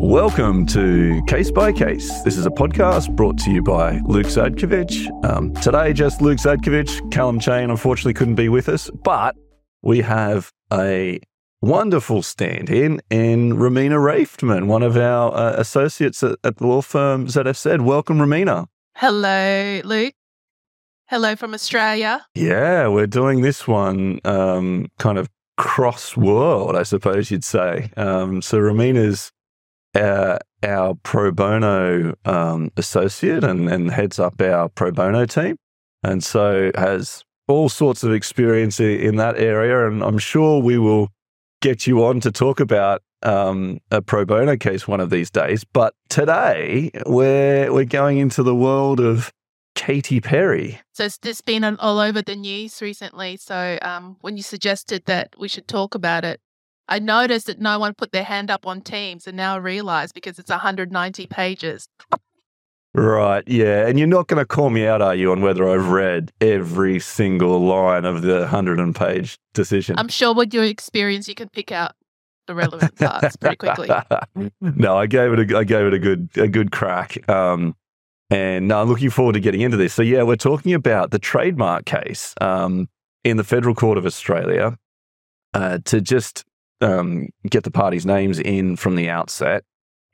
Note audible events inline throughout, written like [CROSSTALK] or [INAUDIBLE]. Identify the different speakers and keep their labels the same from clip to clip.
Speaker 1: Welcome to Case by Case. This is a podcast brought to you by Luke Zadkovich. Um, today, just Luke Zadkovich. Callum Chain unfortunately couldn't be with us, but we have a wonderful stand in in Romina Reyftmann, one of our uh, associates at, at the law firm ZFZ. Welcome, Romina.
Speaker 2: Hello, Luke. Hello from Australia.
Speaker 1: Yeah, we're doing this one um, kind of cross world, I suppose you'd say. Um, so Romina's uh, our pro bono um, associate and, and heads up our pro bono team, and so has all sorts of experience in that area. And I'm sure we will get you on to talk about um, a pro bono case one of these days. But today we're we're going into the world of Katy Perry.
Speaker 2: So it's just been all over the news recently. So um, when you suggested that we should talk about it, I noticed that no one put their hand up on Teams, and now I realize because it's 190 pages.
Speaker 1: Right, yeah. And you're not going to call me out, are you, on whether I've read every single line of the 100 page decision?
Speaker 2: I'm sure with your experience, you can pick out the relevant parts pretty quickly. [LAUGHS]
Speaker 1: no, I gave it a, I gave it a good, a good crack. Um, and now I'm looking forward to getting into this. So, yeah, we're talking about the trademark case um, in the Federal Court of Australia. Uh, to just um, get the parties' names in from the outset.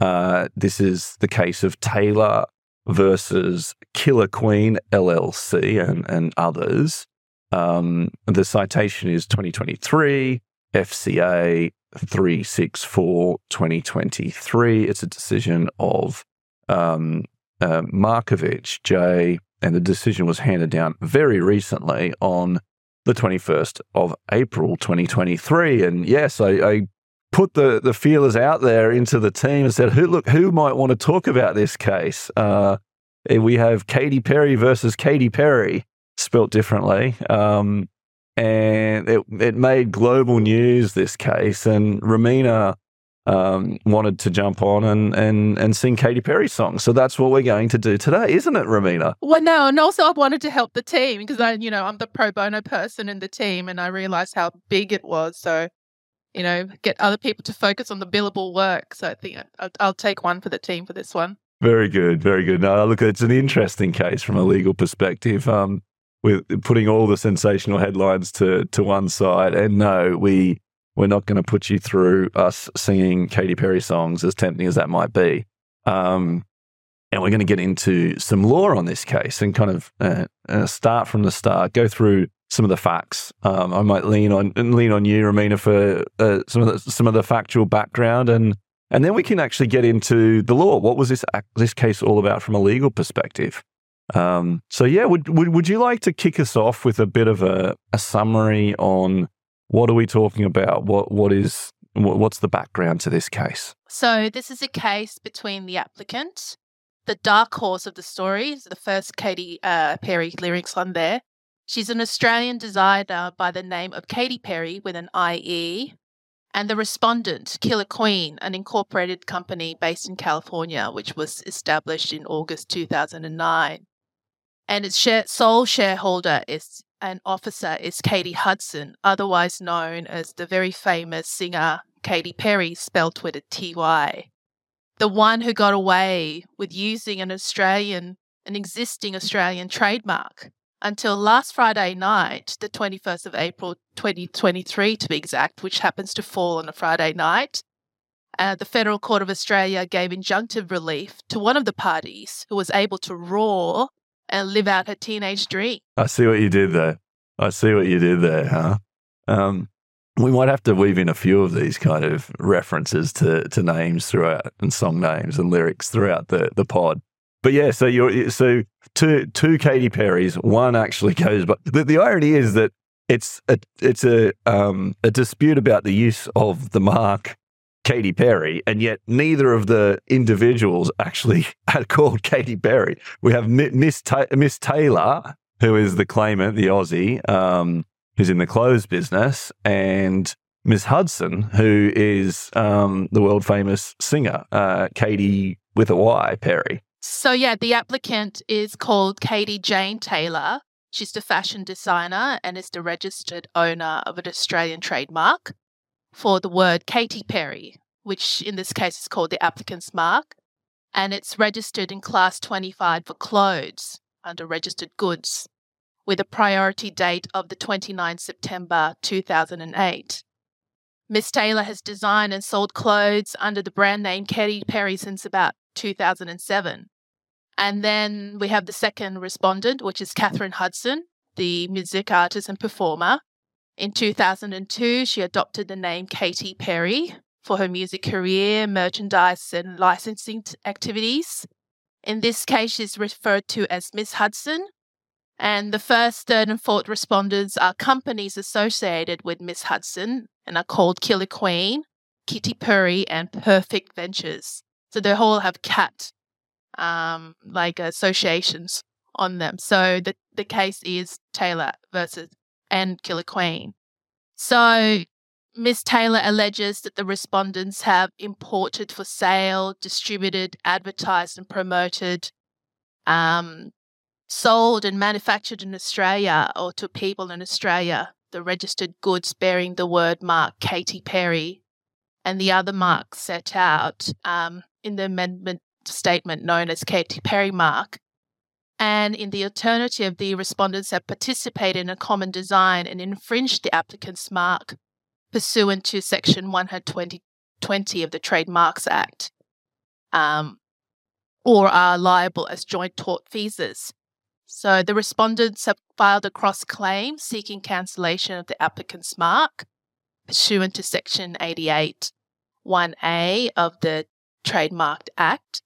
Speaker 1: Uh, this is the case of Taylor versus Killer Queen LLC and, and others. Um, the citation is 2023 FCA 364 2023. It's a decision of um, uh, Markovic J, and the decision was handed down very recently on the 21st of April 2023. And yes, I, I put the, the feelers out there into the team and said, who, look, who might want to talk about this case? Uh, we have Katy Perry versus Katy Perry, spelt differently. Um, and it, it made global news, this case. And Romina um, wanted to jump on and, and, and sing Katy Perry songs. So that's what we're going to do today, isn't it, Romina?
Speaker 2: Well, no, and also I wanted to help the team because I, you know, I'm the pro bono person in the team, and I realized how big it was. So, you know, get other people to focus on the billable work. So I think I'll, I'll take one for the team for this one.
Speaker 1: Very good, very good. Now, look, it's an interesting case from a legal perspective. Um, with putting all the sensational headlines to to one side, and no, we we're not going to put you through us singing Katy Perry songs, as tempting as that might be. Um, and we're going to get into some law on this case and kind of uh, uh, start from the start, go through some of the facts. Um, I might lean on lean on you, Romina, for uh, some of the some of the factual background, and and then we can actually get into the law. What was this this case all about from a legal perspective? Um, so yeah, would, would would you like to kick us off with a bit of a, a summary on what are we talking about? What what is what's the background to this case?
Speaker 2: So this is a case between the applicant, the dark horse of the story, the first Katy uh, Perry lyrics on there. She's an Australian designer by the name of Katie Perry with an IE, and the respondent, Killer Queen, an incorporated company based in California, which was established in August 2009. And its share- sole shareholder is an officer is Katie Hudson, otherwise known as the very famous singer Katy Perry, spelled with a T-Y. The one who got away with using an Australian, an existing Australian trademark until last Friday night, the 21st of April 2023 to be exact, which happens to fall on a Friday night. Uh, the Federal Court of Australia gave injunctive relief to one of the parties who was able to roar and live out her teenage dream.
Speaker 1: I see what you did there. I see what you did there, huh? Um, we might have to weave in a few of these kind of references to, to names throughout and song names and lyrics throughout the, the pod. But yeah, so you're so two two Katy Perry's. One actually [LAUGHS] goes, but the, the irony is that it's a it's a um, a dispute about the use of the mark Katy Perry, and yet neither of the individuals actually [LAUGHS] had called Katy Perry. We have Miss Ta- Miss Taylor, who is the claimant, the Aussie, um, who's in the clothes business, and Miss Hudson, who is um, the world famous singer, uh, Katy with a Y Perry.
Speaker 2: So yeah, the applicant is called Katie Jane Taylor. She's a fashion designer and is the registered owner of an Australian trademark for the word Katy Perry, which in this case is called the applicant's mark, and it's registered in class 25 for clothes under registered goods with a priority date of the 29 September 2008. Miss Taylor has designed and sold clothes under the brand name Katy Perry since about 2007. And then we have the second respondent, which is Katheryn Hudson, the music artist and performer. In 2002, she adopted the name Katy Perry for her music career, merchandise, and licensing activities. In this case, she's referred to as Miss Hudson. And the first, third, and fourth respondents are companies associated with Miss Hudson and are called Killer Queen, Kitty Purry, and Purrfect Ventures. So they all have cat um, like associations on them. So the, the case is Taylor versus and Killer Queen. So Ms. Taylor alleges that the respondents have imported for sale, distributed, advertised, and promoted, um, sold and manufactured in Australia or to people in Australia the registered goods bearing the word mark Katy Perry and the other marks set out um, in the amendment statement known as Katy Perry mark. And in the alternative, the respondents have participated in a common design and infringed the applicant's mark pursuant to Section 120 of the Trademarks Act, um, or are liable as joint tortfeasors. So the respondents have filed a cross claim seeking cancellation of the applicant's mark pursuant to Section 88 1A of the Trademarked Act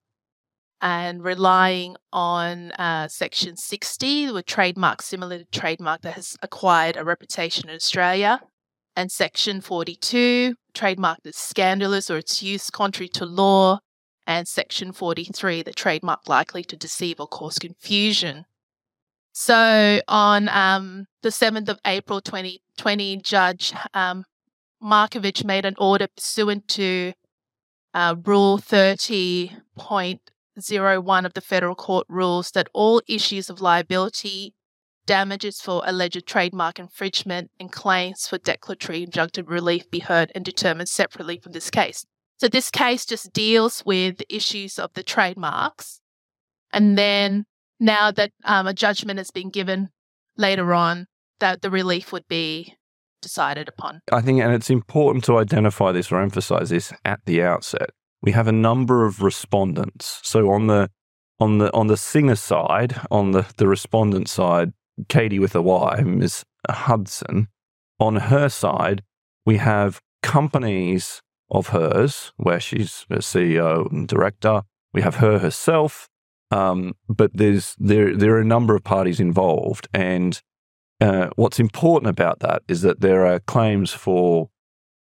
Speaker 2: and relying on uh, Section 60, the trademark similar to trademark that has acquired a reputation in Australia, and Section 42, trademark that's scandalous or its use contrary to law, and Section 43, the trademark likely to deceive or cause confusion. So on um, the 7th of April 2020, Judge um, Markovic made an order pursuant to uh, Rule 30.01 of the Federal Court rules that all issues of liability damages for alleged trademark infringement and claims for declaratory injunctive relief be heard and determined separately from this case. So this case just deals with issues of the trademarks. And then now that um, a judgment has been given later on, that the relief would be decided upon.
Speaker 1: I think, and it's important to identify this or emphasize this at the outset. We have a number of respondents. So on the on the on the singer side, on the, the respondent side, Katy with a Y, Ms. Hudson. On her side, we have companies of hers where she's a CEO and director. We have her herself, um, but there's there there are a number of parties involved, and uh, what's important about that is that there are claims for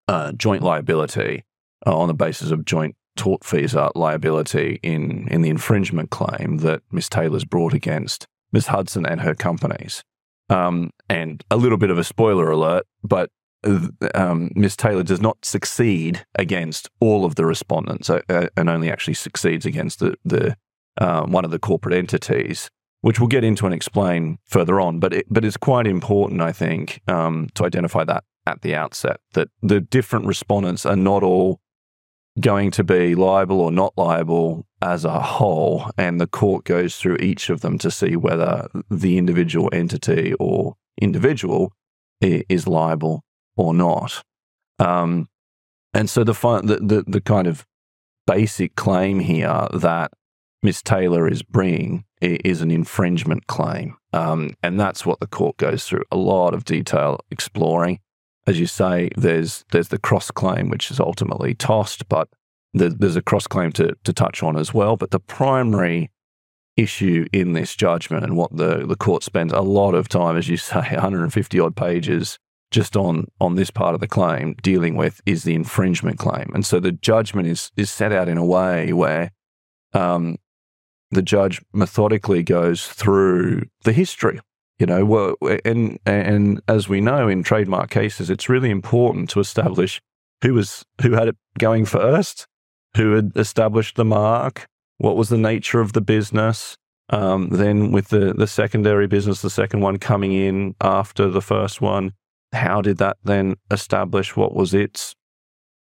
Speaker 1: uh, joint liability uh, on the basis of joint tortfeasor liability in in the infringement claim that Miss Taylor's brought against Ms. Hudson and her companies. Um, and a little bit of a spoiler alert, but um, Ms. Taylor does not succeed against all of the respondents uh, uh, and only actually succeeds against the, the uh, one of the corporate entities, which we'll get into and explain further on. But it, but it's quite important, I think, um, to identify that at the outset that the different respondents are not all going to be liable or not liable as a whole, and the court goes through each of them to see whether the individual entity or individual is liable or not. Um, and so the, the, the the kind of basic claim here that Miss Taylor is bringing is an infringement claim, um, and that's what the court goes through a lot of detail exploring. As you say, there's there's the cross claim which is ultimately tossed, but there's a cross claim to, to touch on as well. But the primary issue in this judgment and what the, the court spends a lot of time, as you say, [LAUGHS] 150 odd pages just on on this part of the claim dealing with is the infringement claim. And so the judgment is is set out in a way where um, the judge methodically goes through the history. You know, well, and and as we know in trademark cases, it's really important to establish who was who had it going first who had established the mark, what was the nature of the business. Um, then, with the, the secondary business, the second one coming in after the first one, how did that then establish what was its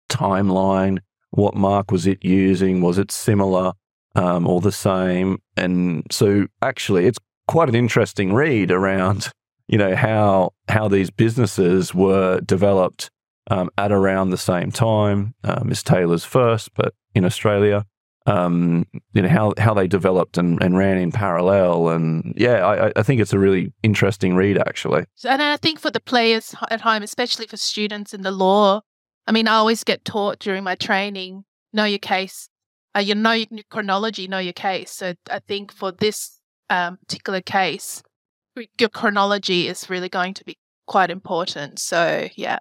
Speaker 1: timeline? What mark was it using? Was it similar um, or the same? And so, actually, it's quite an interesting read around, you know, how how these businesses were developed um, at around the same time. Uh, Miss Taylor's first, but in Australia, um, you know how how they developed and, and ran in parallel, and yeah, I, I think it's a really interesting read actually.
Speaker 2: And I think for the players at home, especially for students in the law, I mean, I always get taught during my training, know your case, uh, you know your chronology, know your case. So I think for this um, particular case, your chronology is really going to be quite important. So yeah,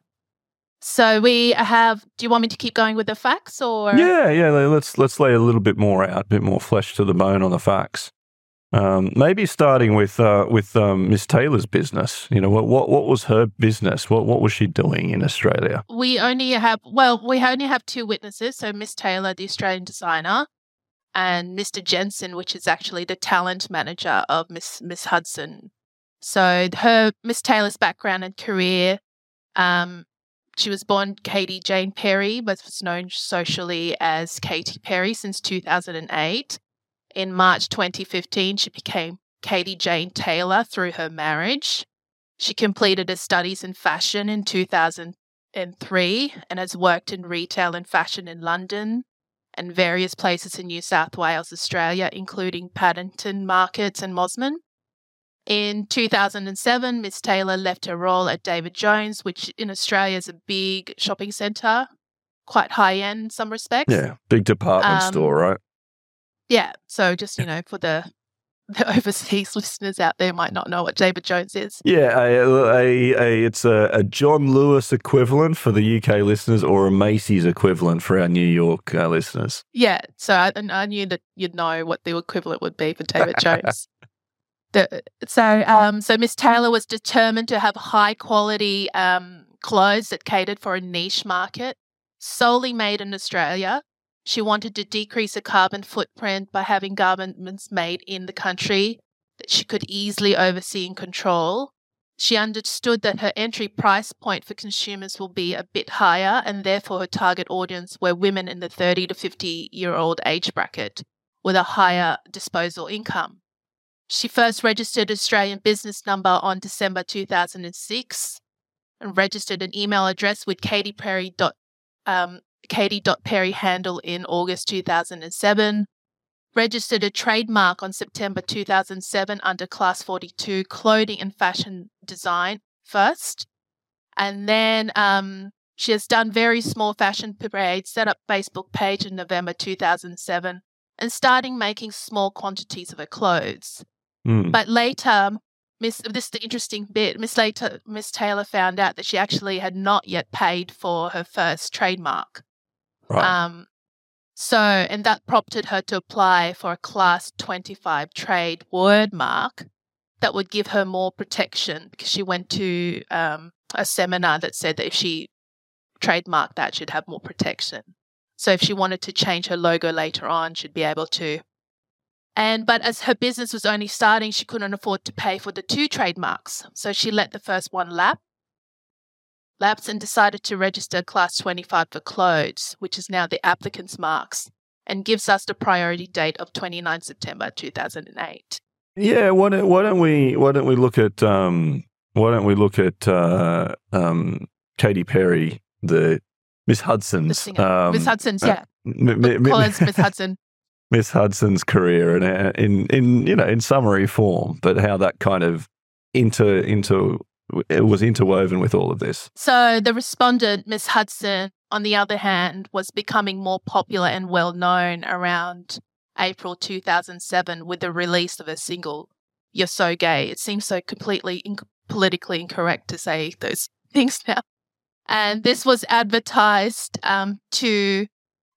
Speaker 2: so we have. Do you want me to keep going with the facts, or
Speaker 1: yeah, yeah? Let's let's lay a little bit more out, a bit more flesh to the bone on the facts. Um, maybe starting with uh, with um, Miss Taylor's business. You know, what, what what was her business? What what was she doing in Australia?
Speaker 2: We only have well, we only have two witnesses. So Miss Taylor, the Australian designer, and Mr. Jensen, which is actually the talent manager of Miss Miss Hudson. So her Miss Taylor's background and career. Um, she was born Katie Jane Perry, but was known socially as Katy Perry since 2008. In March 2015, she became Katie Jane Taylor through her marriage. She completed her studies in fashion in 2003 and has worked in retail and fashion in London and various places in New South Wales, Australia, including Paddington Markets and Mosman. In 2007, Miss Taylor left her role at David Jones, which in Australia is a big shopping centre, quite high end in some respects.
Speaker 1: Yeah, big department um, store, right?
Speaker 2: Yeah. So just, you know, for the [LAUGHS] the overseas listeners out there might not know what David Jones is.
Speaker 1: Yeah, a, a, a, it's a, a, John Lewis equivalent for the UK listeners or a Macy's equivalent for our New York uh, listeners.
Speaker 2: Yeah, so I, I, knew that you'd know what the equivalent would be for David Jones. [LAUGHS] The, so, um, so Miss Taylor was determined to have high quality um, clothes that catered for a niche market, solely made in Australia. She wanted to decrease her carbon footprint by having garments made in the country that she could easily oversee and control. She understood that her entry price point for consumers will be a bit higher, and therefore her target audience were women in the 30 to 50 year old age bracket with a higher disposal income. She first registered Australian business number on December 2006 and registered an email address with Perry. Um, Katie.Perry handle in August 2007. Registered a trademark on September 2007 under Class 42 Clothing and Fashion Design first. And then um, she has done very small fashion parades, set up Facebook page in November 2007, and starting making small quantities of her clothes. Mm. But later, Miss, this is the interesting bit. Miss later, Miss Taylor found out that she actually had not yet paid for her first trademark.
Speaker 1: Right. Um,
Speaker 2: so, and that prompted her to apply for a Class 25 trade word mark that would give her more protection because she went to um, a seminar that said that if she trademarked that, she'd have more protection. So, if she wanted to change her logo later on, she'd be able to. And but as her business was only starting, she couldn't afford to pay for the two trademarks. So she let the first one lap lapse and decided to register class 25 for clothes, which is now the applicant's marks, and gives us the priority date of 29 September 2008.
Speaker 1: Yeah, why don't, why don't we why don't we look at um, why don't we look at uh, um, Katy Perry, the Miss Hudson's
Speaker 2: um, Miss Hudson's, yeah, uh, m- m- [LAUGHS] Miss Hudson.
Speaker 1: Miss Hudson's career in, in in you know in summary form, but how that kind of inter into it was interwoven with all of this.
Speaker 2: So the respondent, Miss Hudson, on the other hand, was becoming more popular and well known around April 2007 with the release of a single, You're So Gay. It seems so completely in- politically incorrect to say those [LAUGHS] things now. And this was advertised um, to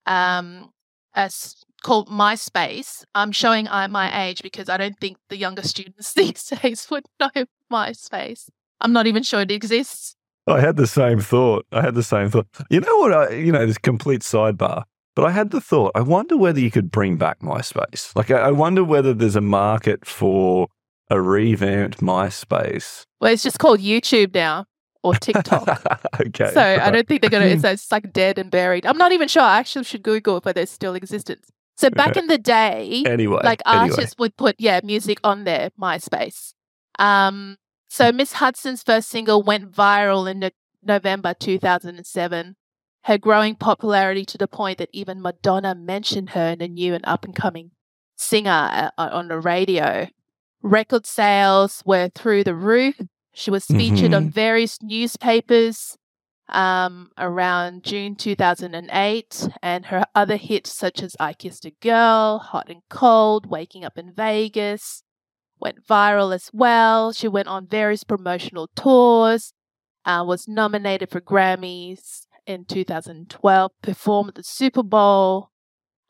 Speaker 2: um, as called MySpace. I'm showing I my age because I don't think the younger students [LAUGHS] these days would know MySpace. I'm not even sure it exists.
Speaker 1: I had the same thought. I had the same thought. You know what? I, you know, this complete sidebar, but I had the thought. I wonder whether you could bring back MySpace. Like, I, I wonder whether there's a market for a revamped MySpace.
Speaker 2: Well, it's just called YouTube now. or [LAUGHS] TikTok.
Speaker 1: okay.
Speaker 2: so I don't think they're gonna. It's, it's [LAUGHS] like dead and buried. I'm not even sure. I actually should Google if there's still existence. So back in the day,
Speaker 1: anyway,
Speaker 2: like
Speaker 1: anyway.
Speaker 2: artists would put yeah music on their MySpace. Um, so Miss Hudson's first single went viral in no- November 2007. Her growing popularity to the point that even Madonna mentioned her in a new and up and coming singer uh, on the radio. Record sales were through the roof. She was featured on various newspapers um, around June 2008, and her other hits, such as I Kissed a Girl, Hot and Cold, Waking Up in Vegas, went viral as well. She went on various promotional tours, uh, was nominated for Grammys in 2012, performed at the Super Bowl,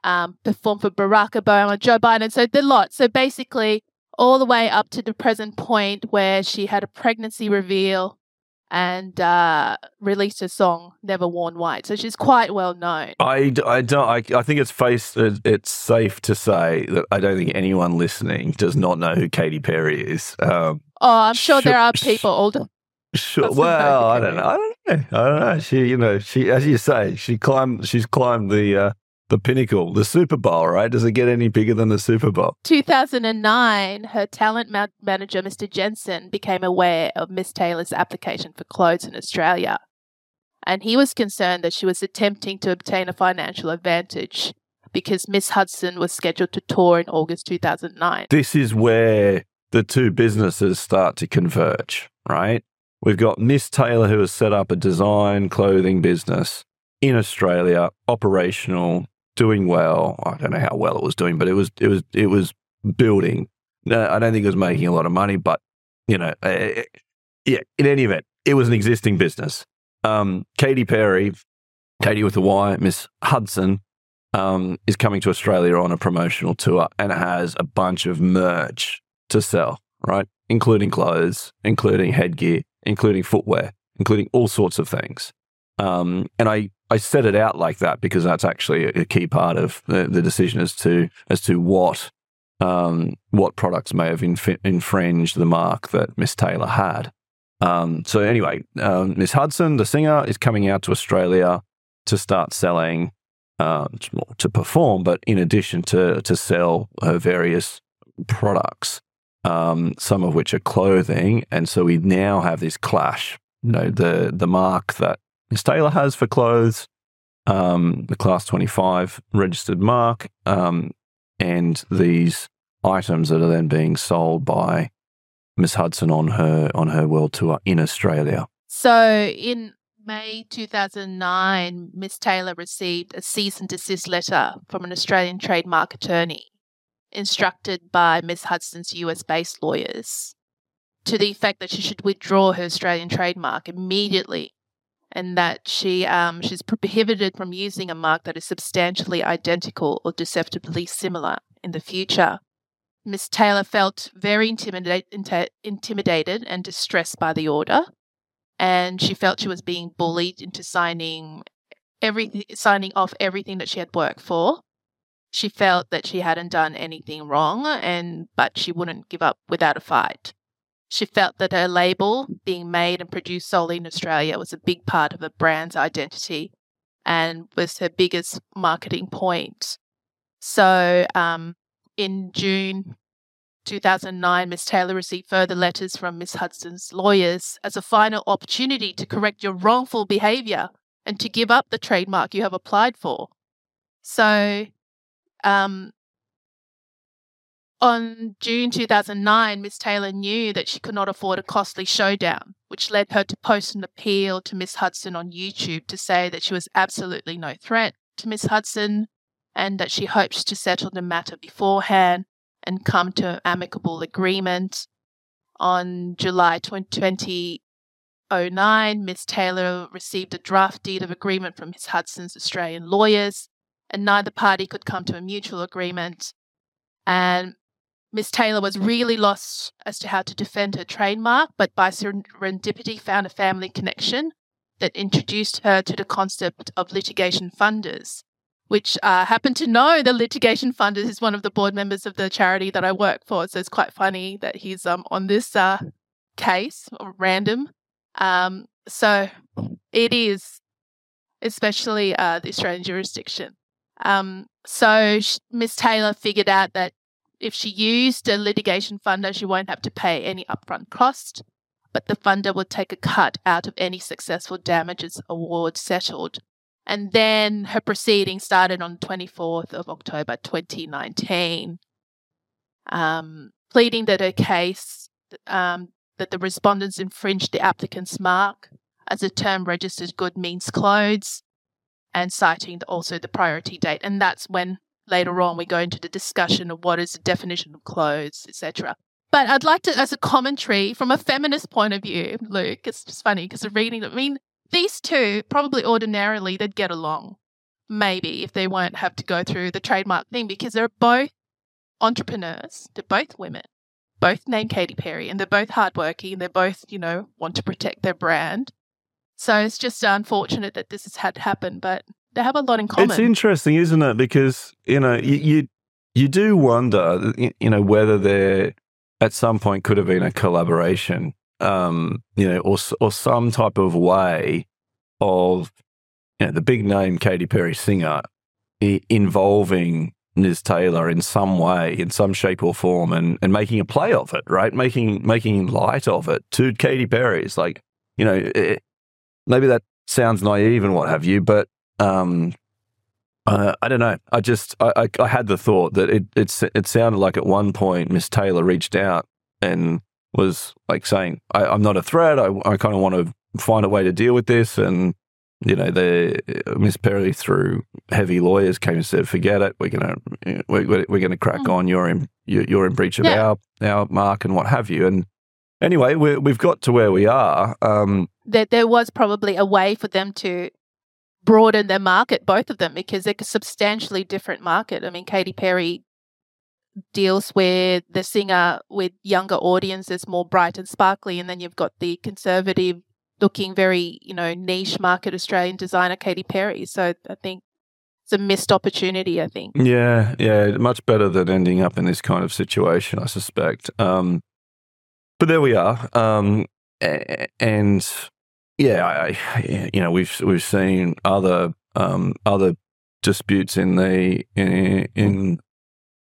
Speaker 2: um, performed for Barack Obama, Joe Biden. So the lot. So basically, all the way up to the present point where she had a pregnancy reveal and uh, released a song "Never Worn White." So she's quite well known.
Speaker 1: I, I don't. I, I think it's face. It's safe to say that I don't think anyone listening does not know who Katy Perry is. Um,
Speaker 2: Oh, I'm sure there are people older.
Speaker 1: sure. Well, I don't know. I don't know. I don't know. She, you know, she, as you say, she climbed. She's climbed the uh, the pinnacle, the Super Bowl. Right? Does it get any bigger than the Super Bowl?
Speaker 2: 2009, her talent ma- manager, Mr. Jensen, became aware of Miss Taylor's application for clothes in Australia. And he was concerned that she was attempting to obtain a financial advantage because Miss Hudson was scheduled to tour in August 2009.
Speaker 1: This is where the two businesses start to converge. Right? We've got Miss Taylor who has set up a design clothing business in Australia, operational, doing well. I don't know how well it was doing, but it was it was it was building. No, I don't think it was making a lot of money, but you know, uh, yeah. In any event, it was an existing business. Um, Katy Perry, Katy with a Y, Miss Hudson, um, is coming to Australia on a promotional tour and has a bunch of merch to sell, right? Including clothes, including headgear, including footwear, including all sorts of things. Um, and I, I set it out like that because that's actually a, key part of the, the decision as to as to what um, what products may have inf- infringed the mark that Miss Taylor had. Um, so anyway, um, Miss Hudson, the singer, is coming out to Australia to start selling, uh, to perform, but in addition to to sell her various products, um, some of which are clothing, and so we now have this clash. You know, the the mark that Taylor has for clothes, um, the Class Twenty Five registered mark, um, and these items that are then being sold by Miss Hudson on her on her world tour in Australia.
Speaker 2: So in May 2009, Miss Taylor received a cease and desist letter from an Australian trademark attorney instructed by Miss Hudson's US based lawyers to the effect that she should withdraw her Australian trademark immediately and that she um, she's prohibited from using a mark that is substantially identical or deceptively similar in the future. Miss Taylor felt very intimidate, inti- intimidated and distressed by the order, and she felt she was being bullied into signing everything, signing off everything that she had worked for. She felt that she hadn't done anything wrong, and but she wouldn't give up without a fight. She felt that her label, being made and produced solely in Australia, was a big part of the brand's identity and was her biggest marketing point. So, um, in June 2009, Miss Taylor received further letters from Miss Hudson's lawyers as a final opportunity to correct your wrongful behavior and to give up the trademark you have applied for. So, um, on June 2009, Miss Taylor knew that she could not afford a costly showdown, which led her to post an appeal to Miss Hudson on YouTube to say that she was absolutely no threat to Miss Hudson and that she hopes to settle the matter beforehand and come to an amicable agreement. On July 2009, Miss Taylor received a draft deed of agreement from Miss Hudson's Australian lawyers, and neither party could come to a mutual agreement. And Miss Taylor was really lost as to how to defend her trademark, but by serendipity found a family connection that introduced her to the concept of litigation funders, which uh, happened to know the litigation funders is one of the board members of the charity that I work for. So it's quite funny that he's um, on this uh, case, random. Um, So it is, especially uh, the Australian jurisdiction. Um, so Miss Taylor figured out that if she used a litigation funder, she won't have to pay any upfront cost, but the funder would take a cut out of any successful damages award settled. And then her proceeding started on 24th of October 2019, um, pleading that her case um, that the respondents infringed the applicant's mark as a term registered good means clothes and citing also the priority date. And that's when later on we go into the discussion of what is the definition of clothes, etc. But I'd like to, as a commentary from a feminist point of view, Luke, it's just funny because of reading, I mean, these two probably ordinarily they'd get along, maybe if they won't have to go through the trademark thing because they're both entrepreneurs, they're both women, both named Katy Perry, and they're both hardworking, and they're both, you know, want to protect their brand. So it's just unfortunate that this has had to happen, but they have a lot in common.
Speaker 1: It's interesting, isn't it? Because you know you you, you do wonder, you know, whether there at some point could have been a collaboration, um, you know, or or some type of way of you know the big name Katy Perry singer involving Ms. Taylor in some way, in some shape or form, and and making a play of it, right? Making making light of it to Katy Perry's like, you know, it, maybe that sounds naive and what have you, but um, uh, I don't know. I just I, I, I, had the thought that it it it sounded like at one point Miss Taylor reached out and was like saying, I, am not a threat. I, I kind of want to find a way to deal with this." And you know, the Miss Perry through heavy lawyers came and said, "Forget it. We're gonna we're, we're gonna crack mm. on. You're in you're in breach of yeah. our our mark and what have you." And anyway, we have got to where we are. Um,
Speaker 2: that there was probably a way for them to broaden their market, both of them, because they're a substantially different market. I mean, Katy Perry deals with the singer with younger audiences, more bright and sparkly, and then you've got the conservative looking, very, you know, niche market Australian designer, Katy Perry. So I think it's a missed opportunity, I think.
Speaker 1: Yeah, yeah, much better than ending up in this kind of situation, I suspect. Um, but there we are. Um, and yeah, I, you know, we've we've seen other um, other disputes in the in, in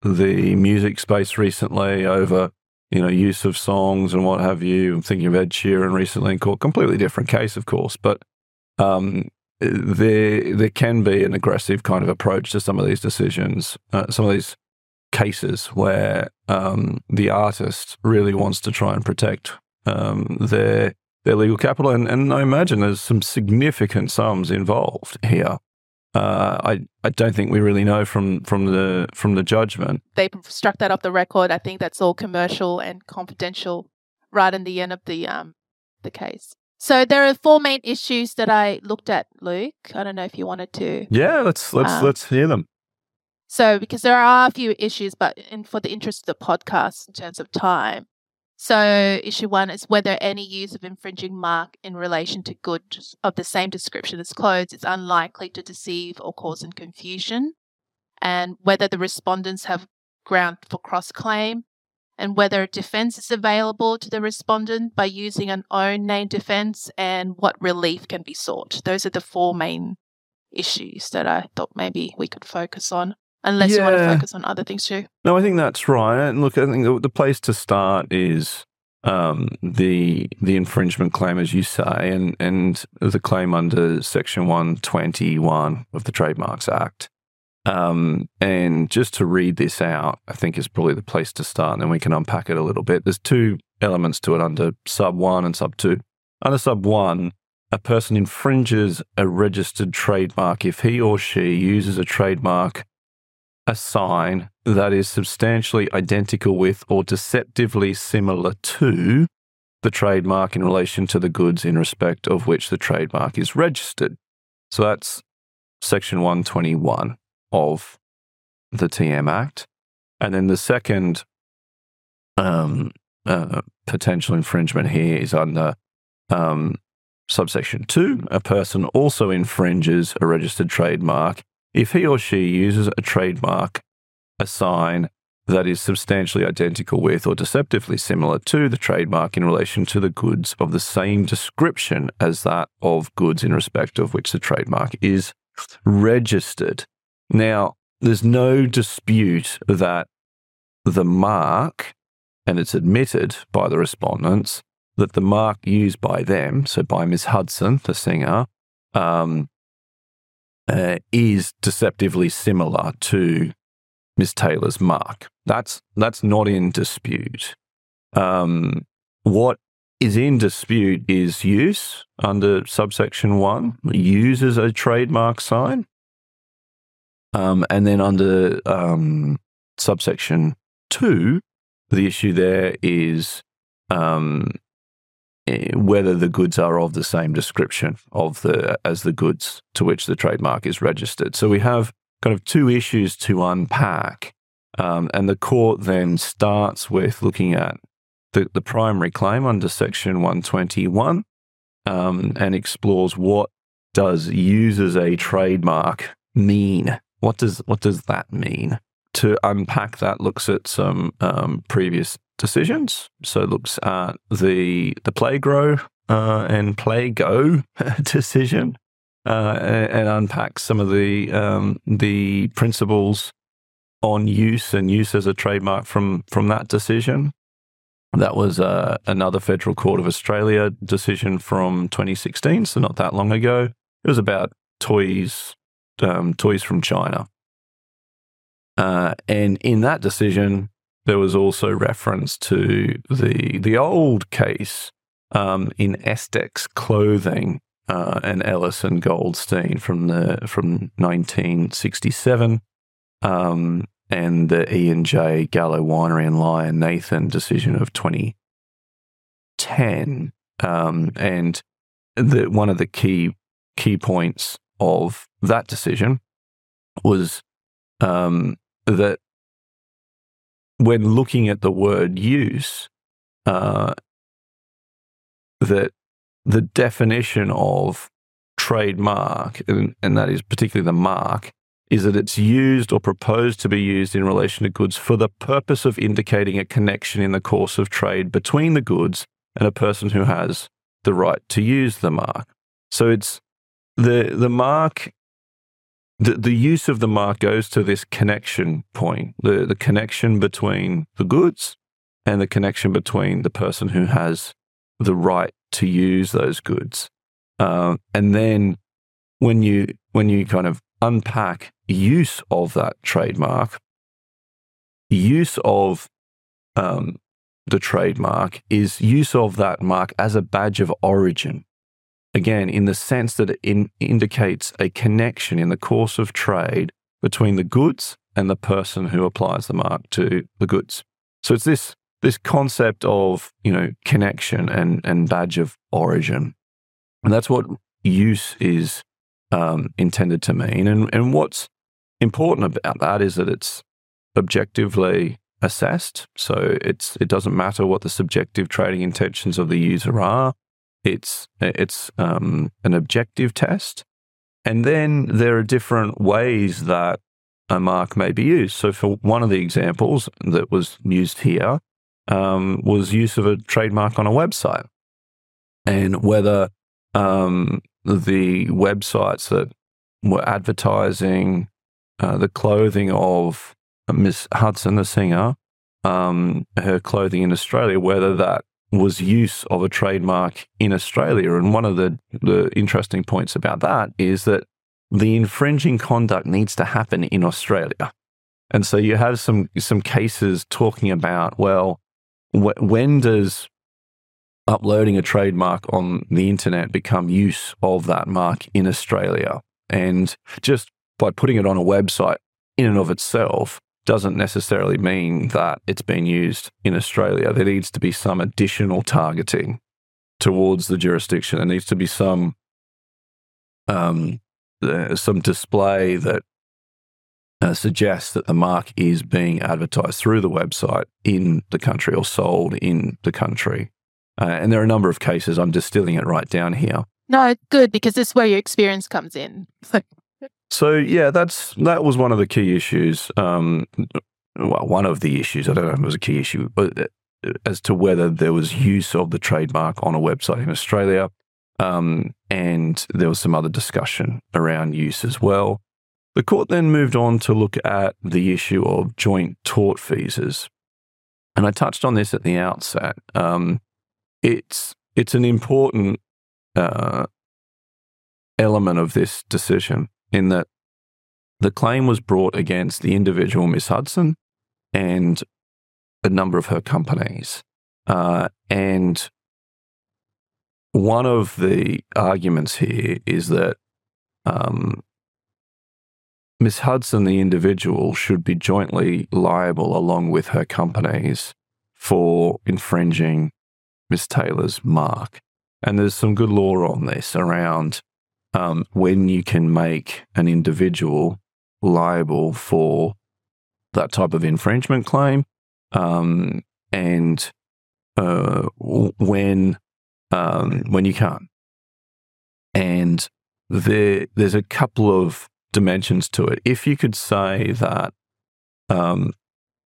Speaker 1: the music space recently over you know use of songs and what have you. I'm thinking of Ed Sheeran recently in court. Completely different case, of course, but um, there there can be an aggressive kind of approach to some of these decisions, uh, some of these cases where um, the artist really wants to try and protect um, their their legal capital, and, and I imagine there's some significant sums involved here. Uh, I I don't think we really know from from the from the judgment.
Speaker 2: They struck that off the record. I think that's all commercial and confidential, right in the end of the um the case. So there are four main issues that I looked at, Luke. I don't know if you wanted to.
Speaker 1: Yeah, let's let's um, let's hear them.
Speaker 2: So because there are a few issues, but in, for the interest of the podcast in terms of time, so, issue one is whether any use of infringing mark in relation to goods of the same description as clothes? Is unlikely to deceive or cause in confusion, and whether the respondents have ground for cross claim, and whether defense is available to the respondent by using an own name defense, and what relief can be sought. Those are the four main issues that I thought maybe we could focus on unless yeah. you want to focus on other things too.
Speaker 1: No, I think that's right. And look, I think the, the place to start is um, the the infringement claim, as you say, and and the claim under Section One Twenty One of the Trademarks Act. Um, and just to read this out, I think is probably the place to start, and then we can unpack it a little bit. There's two elements to it under Sub One and Sub Two. Under Sub One, a person infringes a registered trademark if he or she uses a trademark a sign that is substantially identical with or deceptively similar to the trademark in relation to the goods in respect of which the trademark is registered. So that's section 121 of the TM Act. And then the second um, uh, potential infringement here is under um, subsection 2. A person also infringes a registered trademark if he or she uses a trademark, a sign, that is substantially identical with or deceptively similar to the trademark in relation to the goods of the same description as that of goods in respect of which the trademark is registered. Now, there's no dispute that the mark, and it's admitted by the respondents, that the mark used by them, so by Miss Hudson, the singer, um, uh, is deceptively similar to Miss Taylor's mark. That's that's not in dispute. Um, what is in dispute is use under subsection one, uses a trademark sign, um, and then under um, subsection two, the issue there is um, whether the goods are of the same description of the as the goods to which the trademark is registered. So we have kind of two issues to unpack, um, and the court then starts with looking at the, the primary claim under Section 121 um, and explores what does uses a trademark mean. What does what does that mean? To unpack that, looks at some um, previous decisions. So looks at the the Playgro uh, and Playgo [LAUGHS] decision uh, and, and, unpacks some of the um, the principles on use and use as a trademark from from that decision. That was uh, another Federal Court of Australia decision from 2016, so not that long ago. It was about toys, um, toys from China. Uh, and in that decision, there was also reference to the the old case um, in Estex Clothing uh, and Ellis and Goldstein from the from 1967, um, and the E and J Gallo Winery and Lion Nathan decision of 2010, um, and the one of the key key points of that decision was um, that when looking at the word use, uh, that the definition of trademark, and, and that is particularly the mark, is that it's used or proposed to be used in relation to goods for the purpose of indicating a connection in the course of trade between the goods and a person who has the right to use the mark. So it's the the mark the, the use of the mark goes to this connection point, the, the connection between the goods and the connection between the person who has the right to use those goods. Uh, and then when you when you kind of unpack use of that trademark, use of um, the trademark is use of that mark as a badge of origin again, in the sense that it in, indicates a connection in the course of trade between the goods and the person who applies the mark to the goods. So it's this this concept of you know connection and and badge of origin, and that's what use is um, intended to mean. And and what's important about that is that it's objectively assessed. So it's it doesn't matter what the subjective trading intentions of the user are. It's it's um, an objective test, and then there are different ways that a mark may be used. So, for one of the examples that was used here um, was use of a trademark on a website, and whether um, the websites that were advertising uh, the clothing of Miss Hudson, the singer, um, her clothing in Australia, whether that was use of a trademark in Australia. And one of the, the interesting points about that is that the infringing conduct needs to happen in Australia. And so you have some some cases talking about well, wh- when does uploading a trademark on the internet become use of that mark in Australia? And just by putting it on a website in and of itself doesn't necessarily mean that it's been used in Australia. There needs to be some additional targeting towards the jurisdiction. There needs to be some um, uh, some display that uh, suggests that the mark is being advertised through the website in the country or sold in the country. Uh, and there are a number of cases. I'm distilling it right down here.
Speaker 2: No, good because this is where your experience comes in. [LAUGHS]
Speaker 1: So yeah, that's that was one of the key issues um, well, one of the issues, I don't know if it was a key issue, but uh, as to whether there was use of the trademark on a website in Australia. Um, and there was some other discussion around use as well. The court then moved on to look at the issue of joint tortfeasors. And I touched on this at the outset. Um, it's, it's an important uh, element of this decision in that the claim was brought against the individual Miss Hudson and a number of her companies. Uh, and one of the arguments here is that um, Miss Hudson, the individual, should be jointly liable along with her companies for infringing Miss Taylor's mark. And there's some good law on this around um, when you can make an individual liable for that type of infringement claim um, and uh, when um, when you can't. And there, there's a couple of dimensions to it. If you could say that um,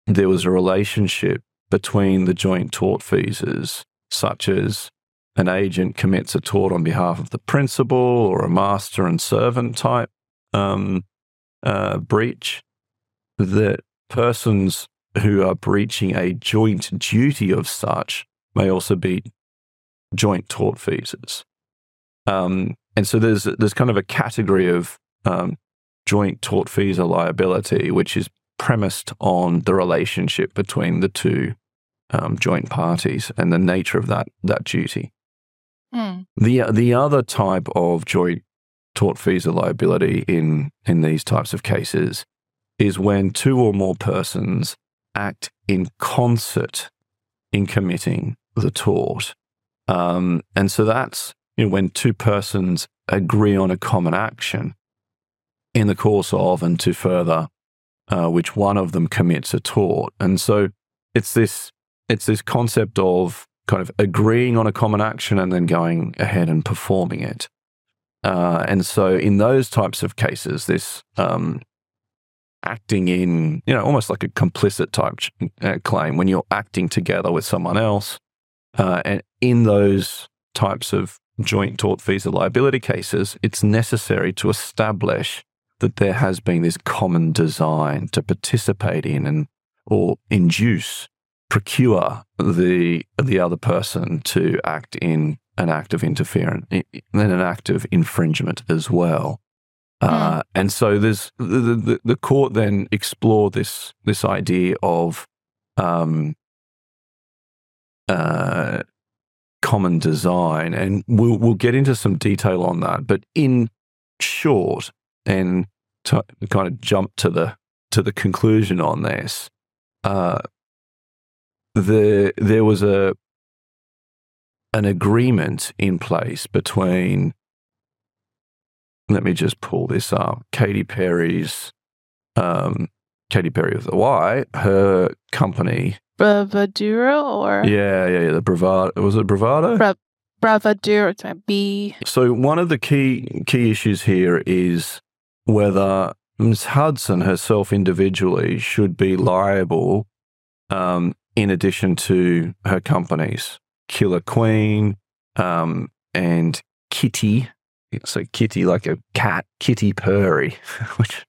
Speaker 1: there was a relationship between the joint tortfeasors, such as an agent commits a tort on behalf of the principal or a master and servant type um, uh, breach, that persons who are breaching a joint duty of such may also be joint tortfeasors. Um, and so there's there's kind of a category of um, joint tortfeasor liability, which is premised on the relationship between the two um, joint parties and the nature of that that duty. Mm. The the other type of joint tortfeasor liability in in these types of cases is when two or more persons act in concert in committing the tort. Um, and so that's you know, when two persons agree on a common action in the course of and to further uh, which one of them commits a tort. And so it's this it's this concept of kind of agreeing on a common action and then going ahead and performing it. Uh, and so in those types of cases, this um, acting in, you know, almost like a complicit type uh, claim when you're acting together with someone else. Uh, and in those types of joint tortfeasor liability cases, it's necessary to establish that there has been this common design to participate in and or induce, procure the the other person to act in an act of interference, then an act of infringement as well. Uh, mm. and so there's the, the, the court then explored this this idea of um, uh, common design, and we'll we'll get into some detail on that. But in short, and to kind of jump to the to the conclusion on this, uh, the there was a an agreement in place between let me just pull this up. Katy Perry's, um, Katy Perry with the Y, her company.
Speaker 2: Bravaduro or?
Speaker 1: Yeah, yeah, yeah. The Bravado. Was it Bravado? Bra-
Speaker 2: Bravaduro, B.
Speaker 1: So one of the key key issues here is whether Ms. Hudson herself individually should be liable um, in addition to her companies, Killer Queen um, and Kitty, so kitty like a cat, kitty purry, [LAUGHS] which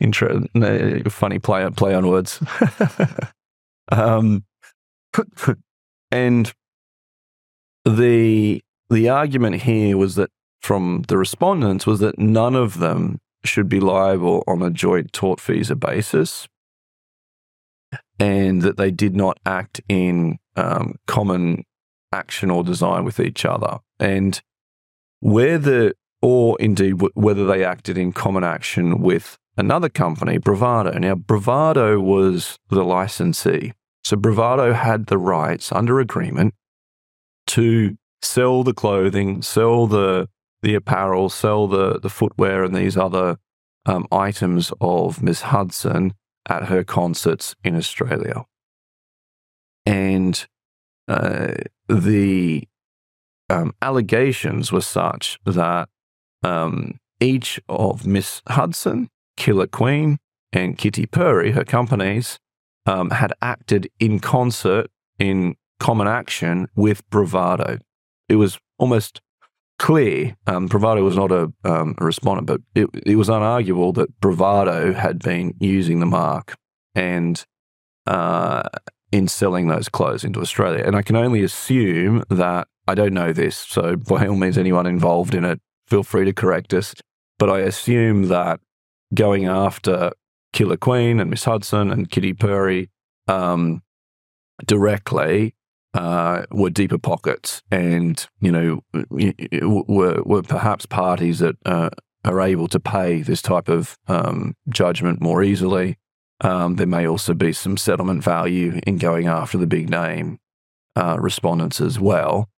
Speaker 1: intro funny play on play on words. [LAUGHS] um, [LAUGHS] and the the argument here was that from the respondents was that none of them should be liable on a joint tortfeasor basis, and that they did not act in um, common action or design with each other. And where the or indeed w- whether they acted in common action with another company, Bravado. Now, Bravado was the licensee. So Bravado had the rights under agreement to sell the clothing, sell the the apparel, sell the the footwear and these other um, items of Miss Hudson at her concerts in Australia. And uh, the um, allegations were such that um, each of Miss Hudson, Killer Queen, and Kitty Purry, her companies, um, had acted in concert in common action with Bravado. It was almost clear. Um, Bravado was not a, um, a respondent, but it, it, was unarguable that Bravado had been using the mark and uh, in selling those clothes into Australia. And I can only assume that I don't know this, so by all means, anyone involved in it, feel free to correct us. But I assume that going after Killer Queen and Miss Hudson and Kitty Purry um, directly uh, were deeper pockets, and you know were were perhaps parties that uh, are able to pay this type of um, judgment more easily. Um, there may also be some settlement value in going after the big name uh, respondents as well.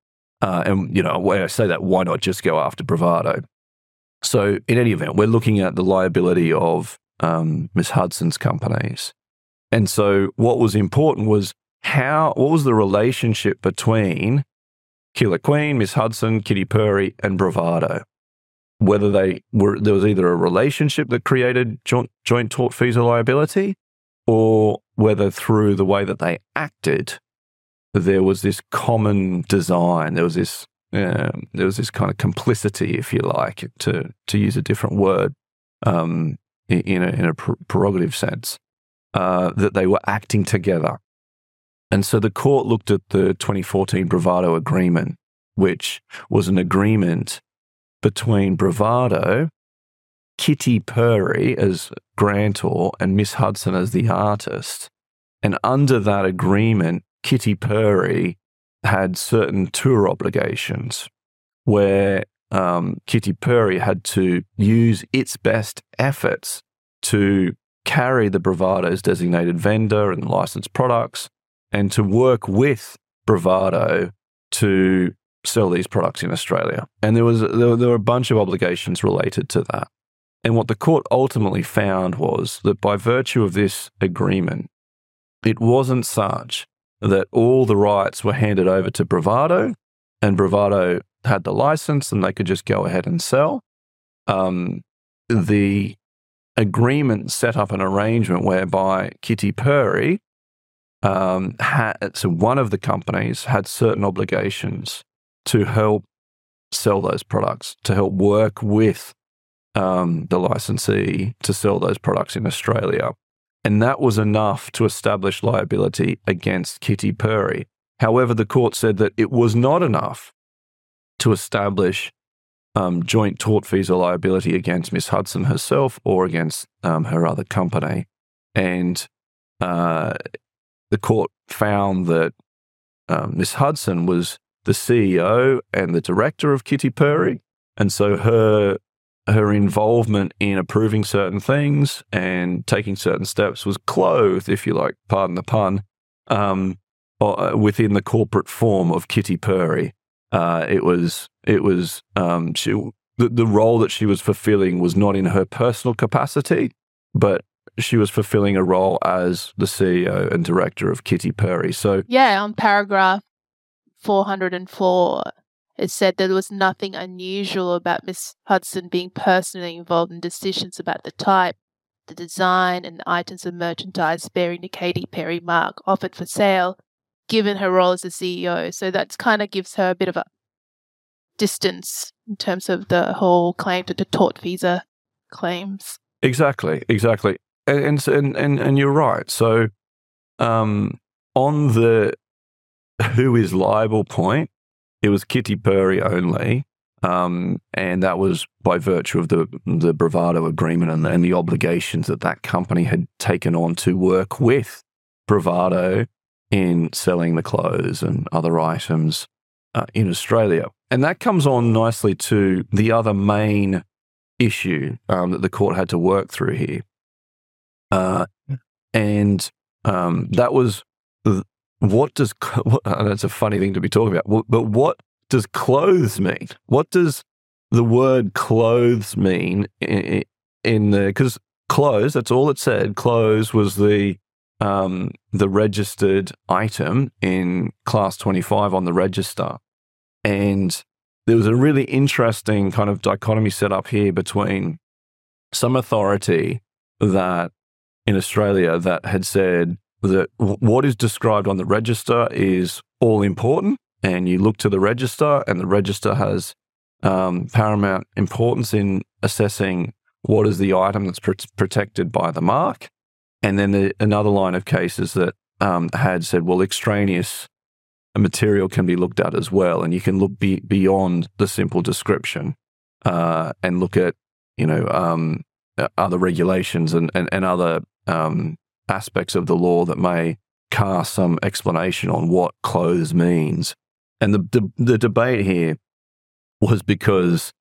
Speaker 1: Uh, and you know, when I say that, why not just go after bravado? So, in any event, we're looking at the liability of um, Miss Hudson's companies. And so, what was important was how, what was the relationship between Killer Queen, Miss Hudson, Kitty Purry, and Bravado? Whether they were, there was either a relationship that created joint, joint tortfeasor liability, or whether through the way that they acted, there was this common design. There was this, um, there was this kind of complicity, if you like, to to use a different word, um, in a, in a prerogative sense, uh, that they were acting together. And so the court looked at the 2014 Bravado Agreement, which was an agreement between Bravado, Kitty Purry as grantor, and Miss Hudson as the artist. And under that agreement, Kitty Purry had certain tour obligations where um, Kitty Purry had to use its best efforts to carry the Bravado's designated vendor and licensed products and to work with Bravado to sell these products in Australia. And there was there were, there were a bunch of obligations related to that. And what the court ultimately found was that by virtue of this agreement, it wasn't such that all the rights were handed over to Bravado and Bravado had the license and they could just go ahead and sell. Um, the agreement set up an arrangement whereby Kitty Purry um, had, so one of the companies had certain obligations to help sell those products, to help work with um, the licensee to sell those products in Australia. And that was enough to establish liability against Kitty Purry. However, the court said that it was not enough to establish um, joint tortfeasor liability against Miss Hudson herself or against um, her other company. And uh, the court found that um, Miss Hudson was the CEO and the director of Kitty Purry. And so her her involvement in approving certain things and taking certain steps was clothed, if you like, pardon the pun, um, uh, within the corporate form of Kitty Purry. Uh, it was it was um, she the, the role that she was fulfilling was not in her personal capacity, but she was fulfilling a role as the CEO and director of Kitty Purry. So
Speaker 2: yeah, on paragraph four hundred and four, it said there was nothing unusual about Miss Hudson being personally involved in decisions about the type, the design, and the items of merchandise bearing the Katy Perry mark offered for sale given her role as the CEO. So that kind of gives her a bit of a distance in terms of the whole claim to the tortfeasor claims.
Speaker 1: Exactly, exactly, and and and and you're right. So, um, on the [LAUGHS] who is liable point, it was Kitty Purry only, um, and that was by virtue of the the Bravado agreement and, and the obligations that that company had taken on to work with Bravado in selling the clothes and other items uh, in Australia. And that comes on nicely to the other main issue um, that the court had to work through here. Uh, and um, that was what does, [LAUGHS] what, that's a funny thing to be talking about, but what does clothes mean? What does the word clothes mean in, in the, because clothes, that's all it said. Clothes was the um, the registered item in class 25 on the register. And there was a really interesting kind of dichotomy set up here between some authority that in Australia that had said that what is described on the register is all important, and you look to the register, and the register has um, paramount importance in assessing what is the item that's pr- protected by the mark. And then the, another line of cases that um, had said, well, extraneous material can be looked at as well, and you can look be- beyond the simple description uh, and look at, you know, um, other regulations and, and, and other um, aspects of the law that may cast some explanation on what clothes means. And the, the, the debate here was because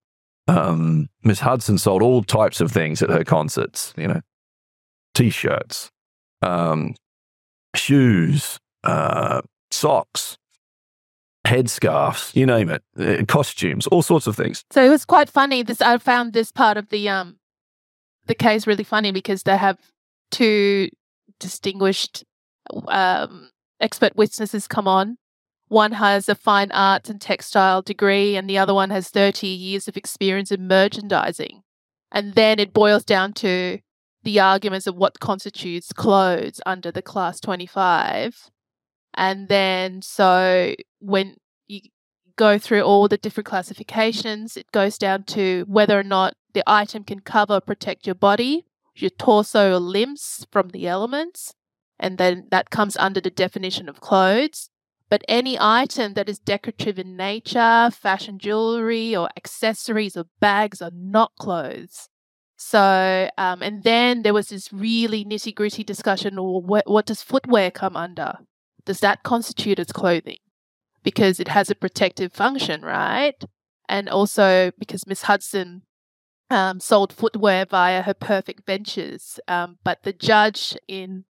Speaker 1: um, Miss Hudson sold all types of things at her concerts, you know, t-shirts, um, shoes, uh, socks, headscarves, you name it, uh, costumes, all sorts of things.
Speaker 2: So it was quite funny. This I found this part of the um the case really funny because they have two distinguished um, expert witnesses come on. One has a fine arts and textile degree, and the other one has 30 years of experience in merchandising. And then it boils down to the arguments of what constitutes clothes under the class 25. And then, so when you go through all the different classifications, it goes down to whether or not the item can cover or protect your body, your torso or limbs from the elements. And then that comes under the definition of clothes. But any item that is decorative in nature, fashion jewelry, or accessories or bags are not clothes. So, um, and then there was this really nitty gritty discussion or what, what does footwear come under? Does that constitute as clothing? Because it has a protective function, right? And also because Miss Hudson um, sold footwear via her Purrfect Ventures. Um, but the judge in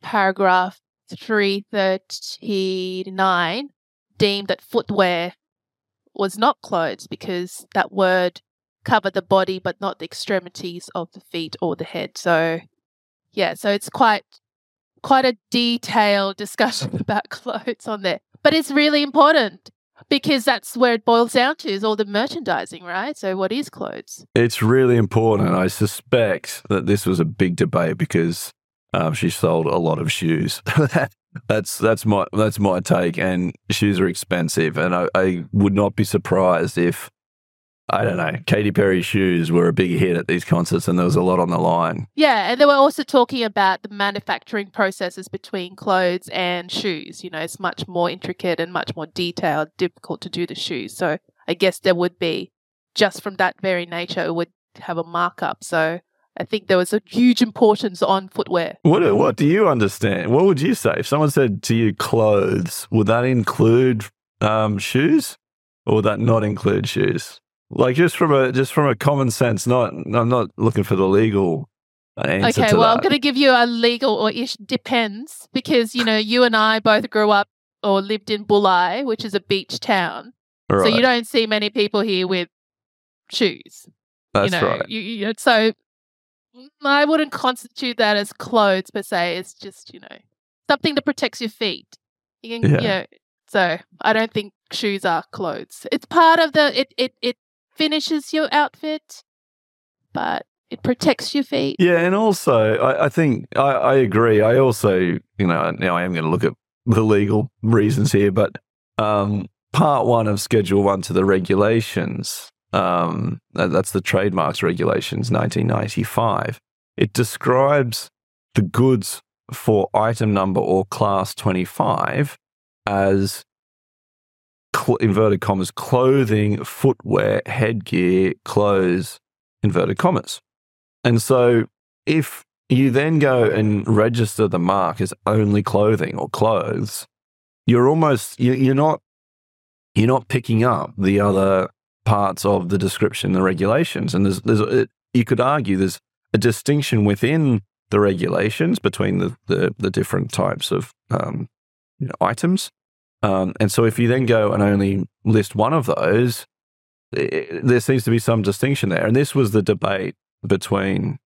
Speaker 2: paragraph 339 deemed that footwear was not clothes because that word covered the body but not the extremities of the feet or the head. So yeah, so it's quite quite a detailed [LAUGHS] discussion about clothes on there. But it's really important because that's where it boils down to is all the merchandising, right? So what is clothes?
Speaker 1: It's really important. I suspect that this was a big debate because um, she sold a lot of shoes. [LAUGHS] that's that's my that's my take. And shoes are expensive, and I, I would not be surprised if I don't know, Katy Perry shoes were a big hit at these concerts and there was a lot on the line.
Speaker 2: Yeah, and they were also talking about the manufacturing processes between clothes and shoes. You know, it's much more intricate and much more detailed, difficult to do the shoes. So I guess there would be, just from that very nature, it would have a markup. So I think there was a huge importance on footwear.
Speaker 1: What, what do you understand? What would you say? If someone said to you clothes, would that include um, shoes or would that not include shoes? Like just from a just from a common sense, not I'm not looking for the legal answer.
Speaker 2: Okay, well,
Speaker 1: that.
Speaker 2: I'm going to give you a legal or ish depends because you know you and I both grew up or lived in Bulli, which is a beach town. Right. So you don't see many people here with shoes.
Speaker 1: That's
Speaker 2: you know,
Speaker 1: right.
Speaker 2: You, you, so I wouldn't constitute that as clothes per se. It's just you know something that protects your feet. You can, yeah. you know, so I don't think shoes are clothes. It's part of the it it it finishes your outfit, but it protects your feet.
Speaker 1: Yeah, and also I, I think I, I, agree. I also, you know, now I am going to look at the legal reasons here, but um, part one of Schedule One to the regulations, um, that's the trademarks regulations, 1995. It describes the goods for item number or class 25 as cl- inverted commas, clothing, footwear, headgear, clothes, inverted commas. And so if you then go and register the mark as only clothing or clothes, you're almost, you're not, you're not picking up the other parts of the description, the regulations. And there's, there's, it, you could argue there's a distinction within the regulations between the, the, the different types of um, you know, items. Um, and so if you then go and only list one of those, it, there seems to be some distinction there. And this was the debate between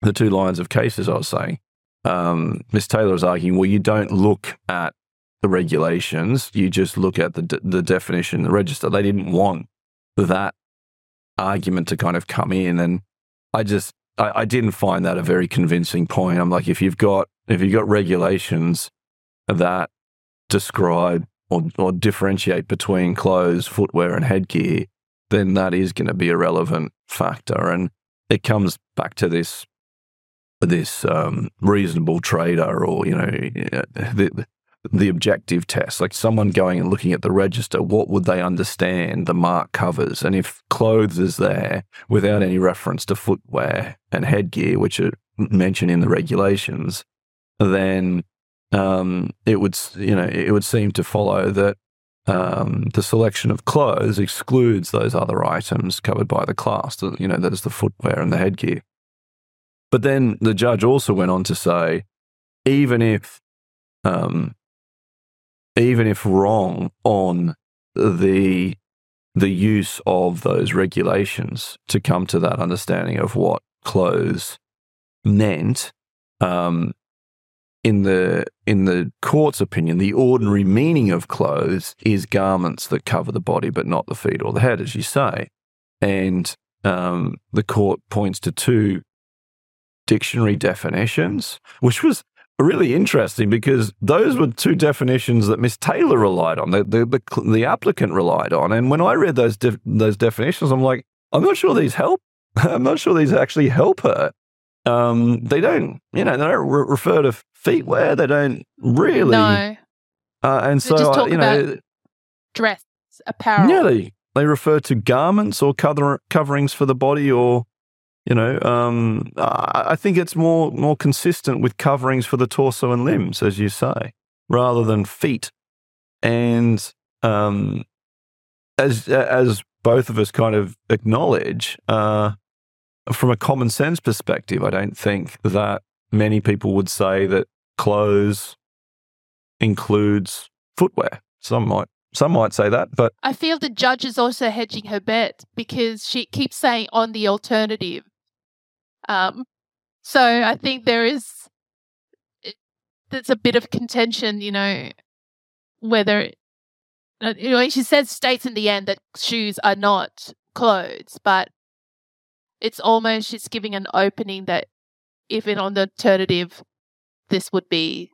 Speaker 1: the two lines of cases I was saying. Um, Ms. Taylor was arguing, well, you don't look at the regulations, you just look at the, the definition, the register. They didn't want that argument to kind of come in. And I just, I, I didn't find that a very convincing point. I'm like, if you've got if you've got regulations that describe or, or differentiate between clothes, footwear, and headgear, then that is going to be a relevant factor. And it comes back to this this um, reasonable trader or you know the the objective test like someone going and looking at the register what would they understand the mark covers and if clothes is there without any reference to footwear and headgear which are mentioned in the regulations then um, it would you know it would seem to follow that um, the selection of clothes excludes those other items covered by the class. You know, that is the footwear and the headgear. But then the judge also went on to say, even if, um, even if wrong on the the use of those regulations to come to that understanding of what clothes meant, um, in the in the court's opinion, the ordinary meaning of clothes is garments that cover the body but not the feet or the head, as you say. And um, the court points to two dictionary definitions, which was really interesting because those were two definitions that Miss Taylor relied on, the, the, the, the applicant relied on. And when I read those def- those definitions, I'm like, I'm not sure these help. [LAUGHS] I'm not sure these actually help her. Um, they don't, you know, they don't re- refer to feet wear. They don't really.
Speaker 2: No.
Speaker 1: Uh, and so, uh, you know,
Speaker 2: dress, apparel.
Speaker 1: Yeah, they, they refer to garments or cover, coverings for the body or, you know, um, I think it's more, more consistent with coverings for the torso and limbs, as you say, rather than feet. And um, as, as both of us kind of acknowledge, uh, from a common sense perspective, I don't think that many people would say that clothes includes footwear. Some might some might say that, but
Speaker 2: I feel the judge is also hedging her bet because she keeps saying on the alternative. Um, so I think there is there's a bit of contention, you know, whether uh, you know she says states in the end that shoes are not clothes, but it's almost she's giving an opening that if in on the alternative, this would be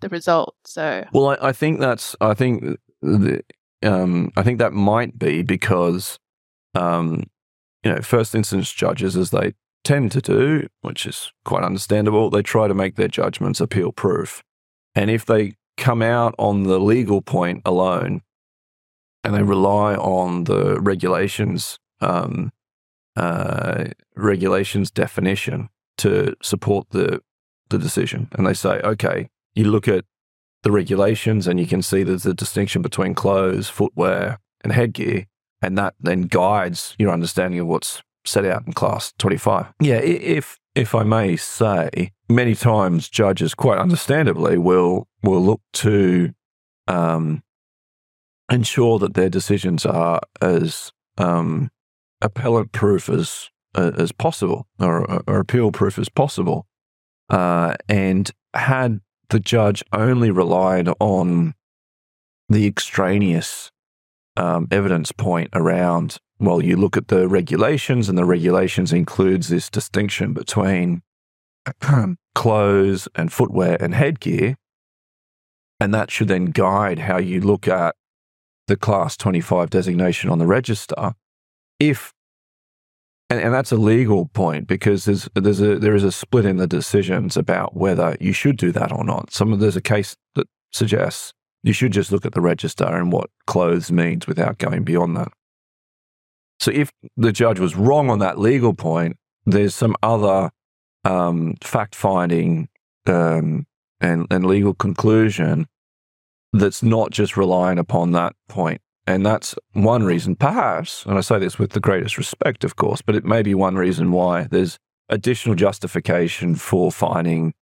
Speaker 2: the result. So,
Speaker 1: well, I, I think that's I think the, um, I think that might be because um, you know first instance judges, as they tend to do, which is quite understandable, they try to make their judgments appeal proof, and if they come out on the legal point alone and they rely on the regulations um, uh, regulations definition to support the the decision, and they say, okay, you look at the regulations and you can see there's a distinction between clothes, footwear, and headgear, and that then guides your understanding of what's set out in class 25. Yeah, if if I may say, many times judges, quite understandably, will will look to um, ensure that their decisions are as um, appellate proof as uh, as possible or, or appeal proof as possible. Uh, and had the judge only relied on the extraneous um, evidence point around, well, you look at the regulations, and the regulations includes this distinction between [CLEARS THROAT] clothes and footwear and headgear, and that should then guide how you look at the class 25 designation on the register if and, and that's a legal point because there's there's a there is a split in the decisions about whether you should do that or not. Some of there's a case that suggests you should just look at the register and what clothes means without going beyond that. So if the judge was wrong on that legal point, there's some other um, fact finding um, and, and legal conclusion that's not just relying upon that point. And that's one reason, perhaps, and I say this with the greatest respect, of course, but it may be one reason why there's additional justification for finding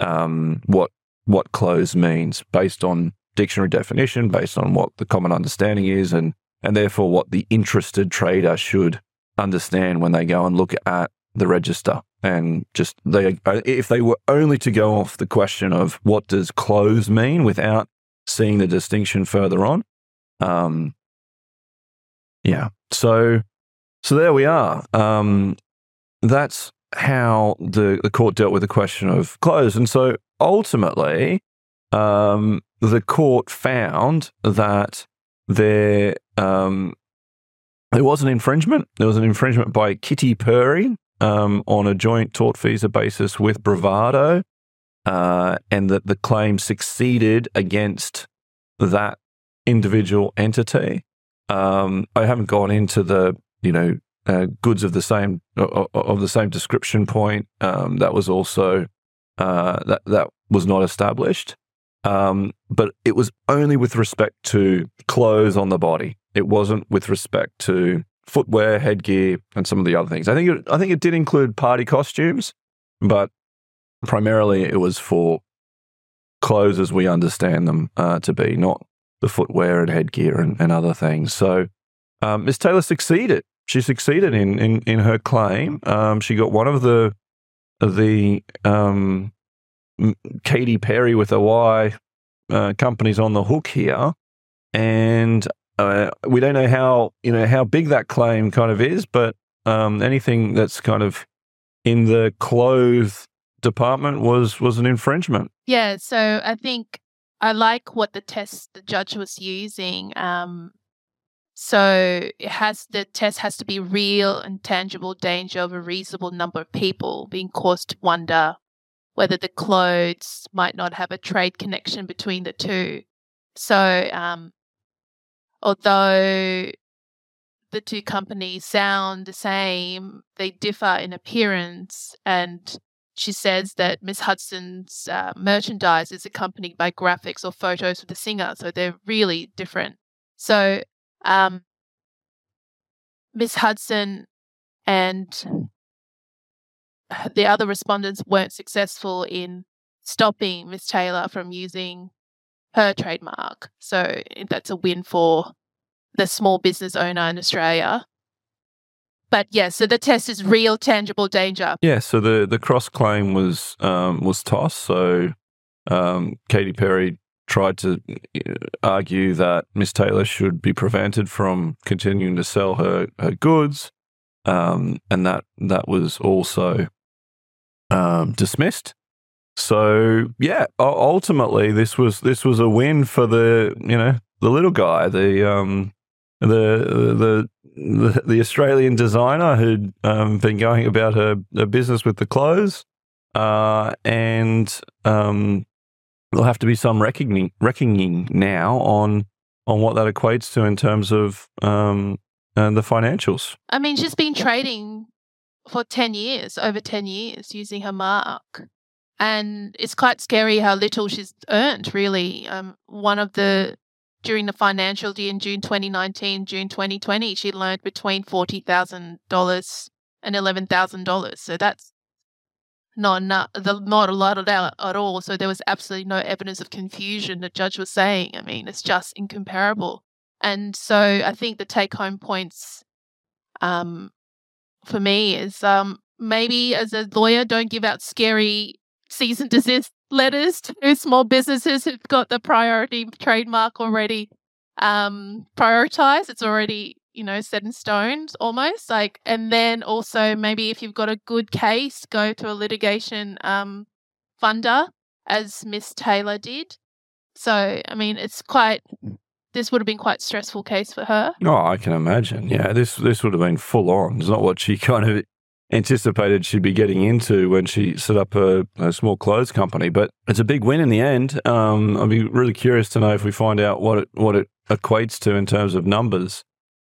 Speaker 1: um, what what clothes means based on dictionary definition, based on what the common understanding is, and and therefore what the interested trader should understand when they go and look at the register. And just they, if they were only to go off the question of what does close mean without seeing the distinction further on, um, yeah. So, so there we are. Um, that's how the, the court dealt with the question of clothes. And so ultimately, um, the court found that there um, there was an infringement. There was an infringement by Kitty Purry um, on a joint tortfeasor basis with Bravado, uh, and that the claim succeeded against that individual entity. Um, I haven't gone into the you know uh, goods of the same of the same description point. Um, that was also uh, that that was not established, um, but it was only with respect to clothes on the body. It wasn't with respect to footwear, headgear, and some of the other things. I think it, I think it did include party costumes, but primarily it was for clothes as we understand them uh, to be, not the footwear and headgear and, and other things. So um, Miss Taylor succeeded. She succeeded in in, in her claim. Um, she got one of the the um, Katy Perry with a Y uh, companies on the hook here, and uh, we don't know how you know how big that claim kind of is, but um, anything that's kind of in the clothes department was was an infringement.
Speaker 2: Yeah, so I think I like what the test the judge was using. Um, so it has the test has to be real and tangible danger of a reasonable number of people being caused to wonder whether the clothes might not have a trade connection between the two. So um, although the two companies sound the same, they differ in appearance. And she says that Miss Hudson's uh, merchandise is accompanied by graphics or photos of the singer, so they're really different. So, um, Miss Hudson and the other respondents weren't successful in stopping Miss Taylor from using her trademark. So that's a win for the small business owner in Australia. But yeah, so the test is real, tangible danger.
Speaker 1: Yeah. So the the cross claim was um, was tossed. So um, Katy Perry tried to uh, argue that Miss Taylor should be prevented from continuing to sell her her goods, um, and that that was also um, dismissed. So yeah, ultimately this was this was a win for the you know the little guy, the um, the the the, the Australian designer who'd um, been going about her, her, business with the clothes, uh, and um, there'll have to be some reckoning reckoning now on on what that equates to in terms of um, uh, the financials.
Speaker 2: I mean, she's been trading for 10 years, over 10 years, using her mark. And it's quite scary how little she's earned, really. Um, one of the, during the financial year in June 2019, June 2020, she learned between $40,000 and $11,000. So that's not, not, not a lot at all. So there was absolutely no evidence of confusion, the judge was saying. I mean, it's just incomparable. And so I think the take home points um, for me is um, maybe as a lawyer, don't give out scary cease and [LAUGHS] desist letters to small businesses who've got the priority trademark already um, prioritized. It's already you know set in stone almost like and then also maybe if you've got a good case go to a litigation um, funder as miss taylor did so i mean it's quite this would have been quite stressful case for her.
Speaker 1: Oh, I can imagine. Yeah, this this would have been full on. It's not what she [LAUGHS] kind of anticipated she'd be getting into when she set up a, a small clothes company. But it's a big win in the end. Um, I'd be really curious to know if we find out what it what it equates to in terms of numbers.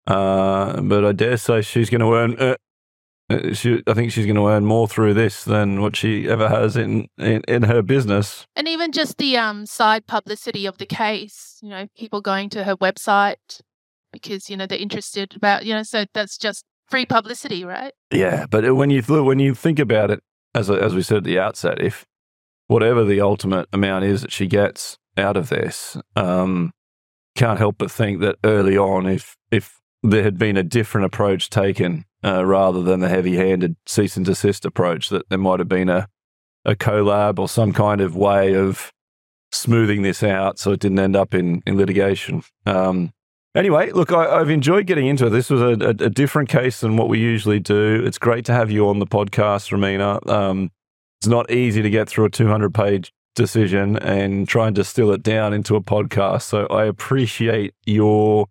Speaker 1: Uh, but I dare say she's going to earn uh, uh, she, I think she's going to earn more through this than what she ever has in, in, in her business.
Speaker 2: And even just the um, side publicity of the case, you know, people going to her website because you know they're interested about, you know, so that's just free publicity, right?
Speaker 1: Yeah, but when you when you think about it, as as we said at the outset, if whatever the ultimate amount is that she gets out of this, um, can't help but think that early on, if if there had been a different approach taken uh, rather than the heavy-handed cease and desist approach. That there might have been a a collab or some kind of way of smoothing this out so it didn't end up in in litigation. Um, Anyway, look, I, have enjoyed getting into it. This was a, a, a, different case than what we usually do. It's great to have you on the podcast, Romina. Um, it's not easy to get through a 200 page decision and try and distill it down into a podcast. So I appreciate your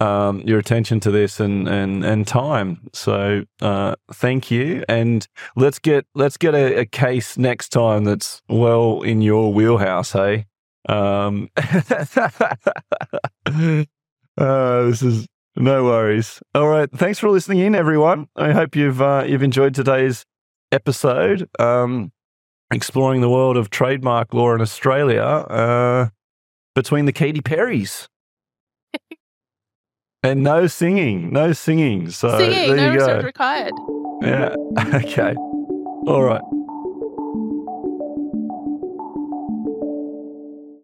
Speaker 1: um, your attention to this and and and time. So uh, thank you, and let's get let's get a, a, case next time that's well in your wheelhouse. Hey. Um, [LAUGHS] Uh, this is no worries. All right, thanks for listening in, everyone. I hope you've uh, you've enjoyed today's episode, um, exploring the world of trademark law in Australia uh, between the Katy Perrys. [LAUGHS] and no singing, no singing. So
Speaker 2: singing,
Speaker 1: there
Speaker 2: no
Speaker 1: you go.
Speaker 2: required.
Speaker 1: Yeah. [LAUGHS] Okay. All right.